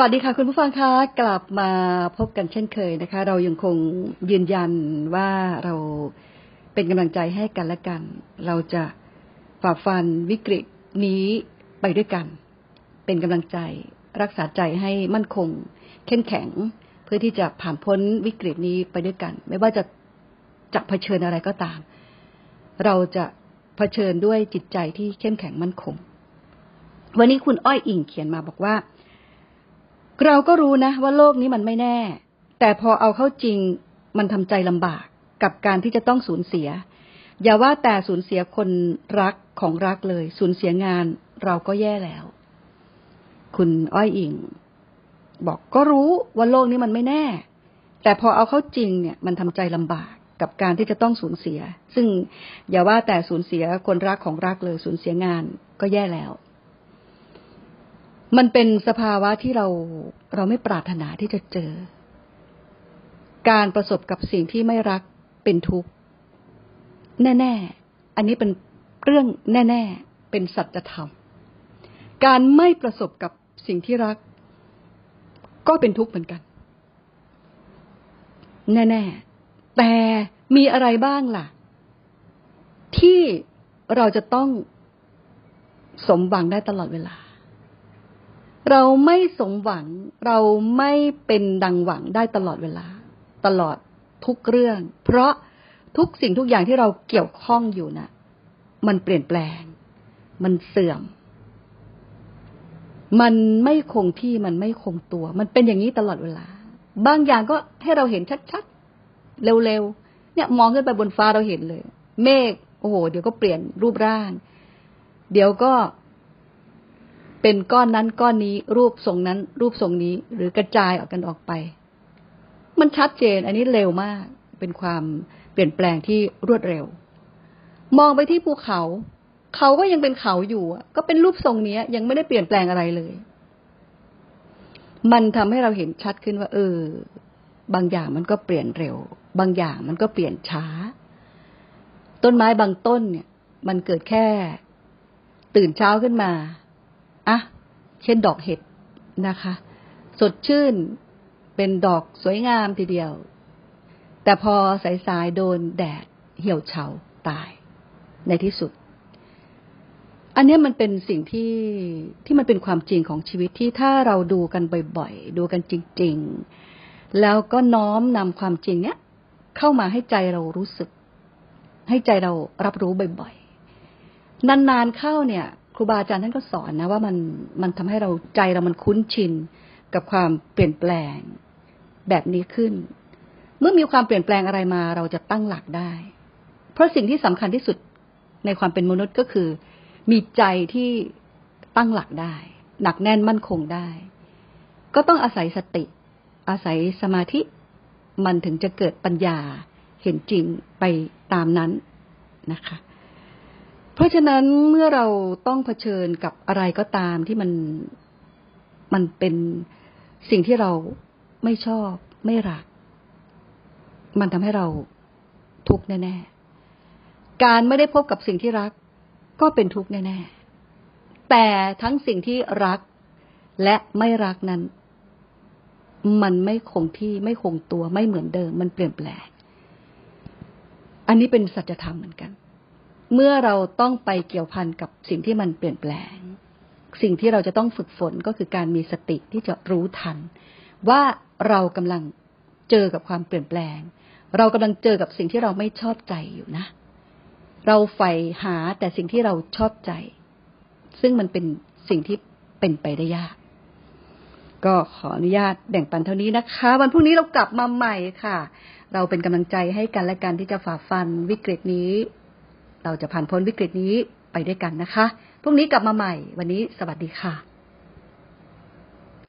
วัสดีค่ะคุณผู้ฟังคะกลับมาพบกันเช่นเคยนะคะ เรายังคงยืนยันว่าเราเป็นกำลังใจให้กันและกัน เราจะฝ่าฟันวิกฤตนี้ไปด้วยกัน เป็นกำลังใจรักษาใจให้มั่นคง เข้มแข็งเพื่อที่จะผ่านพ้นวิกฤตนี้ไปด้วยกัน ไม่ว่าจะจะเผชิญอะไรก็ตาม เราจะเผชิญด้วยจิตใจที่เข้มแข็งมั่นคง วันนี้คุณอ้อยอิงเขียนมาบอกว่า เราก็รู้นะว่าโลกนี้มันไม่แน่ แต่พอเอาเข้าจริงมันทำใจลำบากกับการที่จะต้องสูญเสีย อย่าว่าแต่สูญเสียคนรักของรักเลย สูญเสียงานเราก็แย่แล้ว คุณอ้อยอิง บอกก็รู้ว่าโลกนี้มันไม่แน่ แต่พอเอาเข้าจริงเนี่ยมันทำใจลำบากกับการที่จะต้องสูญเสีย ซึ่งอย่าว่าแต่สูญเสียคนรักของรักเลย สูญเสียงานก็แย่แล้ว มันเป็นสภาวะที่เราเราไม่ปรารถนาที่จะเจอ การประสบกับสิ่งที่ไม่รักเป็นทุกข์แน่ ๆ อันนี้เป็นเรื่องแน่ ๆ เป็นสัจธรรม การไม่ประสบกับสิ่งที่รัก ก็เป็นทุกข์เหมือนกัน แน่ ๆ แต่มีอะไรบ้างล่ะ ที่เราจะต้องสมหวังได้ตลอดเวลา เราไม่สมหวัง เราไม่เป็นดังหวังได้ตลอดเวลา ตลอดทุกเรื่อง เพราะทุกสิ่งทุกอย่างที่เราเกี่ยวข้องอยู่นะ่ะ มันเปลี่ยนแปลง มันเสื่อม มันไม่คงที่มันไม่คงตัว มันเป็นอย่างนี้ตลอดเวลา บางอย่างก็ให้เราเห็นชัดๆเร็วๆเนี่ยมองขึ้นไปบนฟ้าเราเห็นเลย เมฆโอ้โห เดี๋ยวก็เปลี่ยนรูปร่าง เดี๋ยวก็ เป็นก้อนนั้นก้อนนี้รูปทรงนั้น รูปทรงนี้ หรือกระจายออกกันออกไป มันชัดเจน อันนี้เร็วมากเป็นความเปลี่ยนแปลงที่รวดเร็ว มองไปที่ภูเขา เขาก็ยังเป็นเขาอยู่ก็เป็นรูปทรงนี้ยังไม่ได้เปลี่ยนแปลงอะไรเลย มันทำให้เราเห็นชัดขึ้นว่า เออ บางอย่างมันก็เปลี่ยนเร็ว บางอย่างมันก็เปลี่ยนช้า ต้นไม้บางต้นเนี่ย มันเกิดแค่ ตื่นเช้าขึ้นมา อะเช่นดอกเห็ดนะคะ สดชื่นเป็นดอกสวยงามทีเดียว แต่พอสายๆโดนแดดเหี่ยวเฉาตาย ในที่สุด อันนี้มันเป็นสิ่งที่ที่มันเป็นความจริงของชีวิตที่ถ้าเราดูกันบ่อยๆ ดูกันจริง ๆ แล้วก็น้อมนำความจริงเนี้ยเข้ามาให้ใจเรารู้สึก ให้ใจเรารับรู้บ่อยๆ นานๆเข้าเนี่ย ครูบาอาจารย์ท่านก็สอนนะว่ามันมันทำให้เราใจเรามันคุ้นชินกับความเปลี่ยนแปลงแบบนี้ขึ้น เมื่อมีความเปลี่ยนแปลงอะไรมาเราจะตั้งหลักได้ เพราะสิ่งที่สำคัญที่สุดในความเป็นมนุษย์ก็คือ มีใจที่ตั้งหลักได้ หนักแน่นมั่นคงได้ ก็ต้องอาศัยสติ อาศัยสมาธิมันถึงจะเกิดปัญญาเห็นจริงไปตามนั้นนะคะ เพราะฉะนั้นเมื่อเราต้องเผชิญกับอะไรก็ตามที่มันมันเป็นสิ่งที่เราไม่ชอบไม่รัก มันทำให้เราทุกข์แน่ ๆ การไม่ได้พบกับสิ่งที่รัก ก็เป็นทุกข์แน่ ๆ แต่ทั้งสิ่งที่รักและไม่รักนั้น มันไม่คงที่ไม่คงตัวไม่เหมือนเดิม มันเปลี่ยนแปลง อันนี้เป็นสัจธรรมเหมือนกัน เมื่อเราต้องไปเกี่ยวพันกับสิ่งที่มันเปลี่ยนแปลง สิ่งที่เราจะต้องฝึกฝนก็คือการมีสติที่จะรู้ทัน ว่าเรากำลังเจอกับความเปลี่ยนแปลง เรากำลังเจอกับสิ่งที่เราไม่ชอบใจอยู่นะ เราใฝ่หาแต่สิ่งที่เราชอบใจ ซึ่งมันเป็นสิ่งที่เป็นไปได้ยาก ก็ขออนุญาตแบ่งปันเท่านี้นะคะ วันพรุ่งนี้เรากลับมาใหม่ค่ะ เราเป็นกำลังใจให้กันและกันที่จะฝ่าฟันวิกฤตนี้ เราจะผ่านพ้นวิกฤตนี้ไปด้วยกันนะคะ พรุ่งนี้กลับมาใหม่ วันนี้สวัสดีค่ะ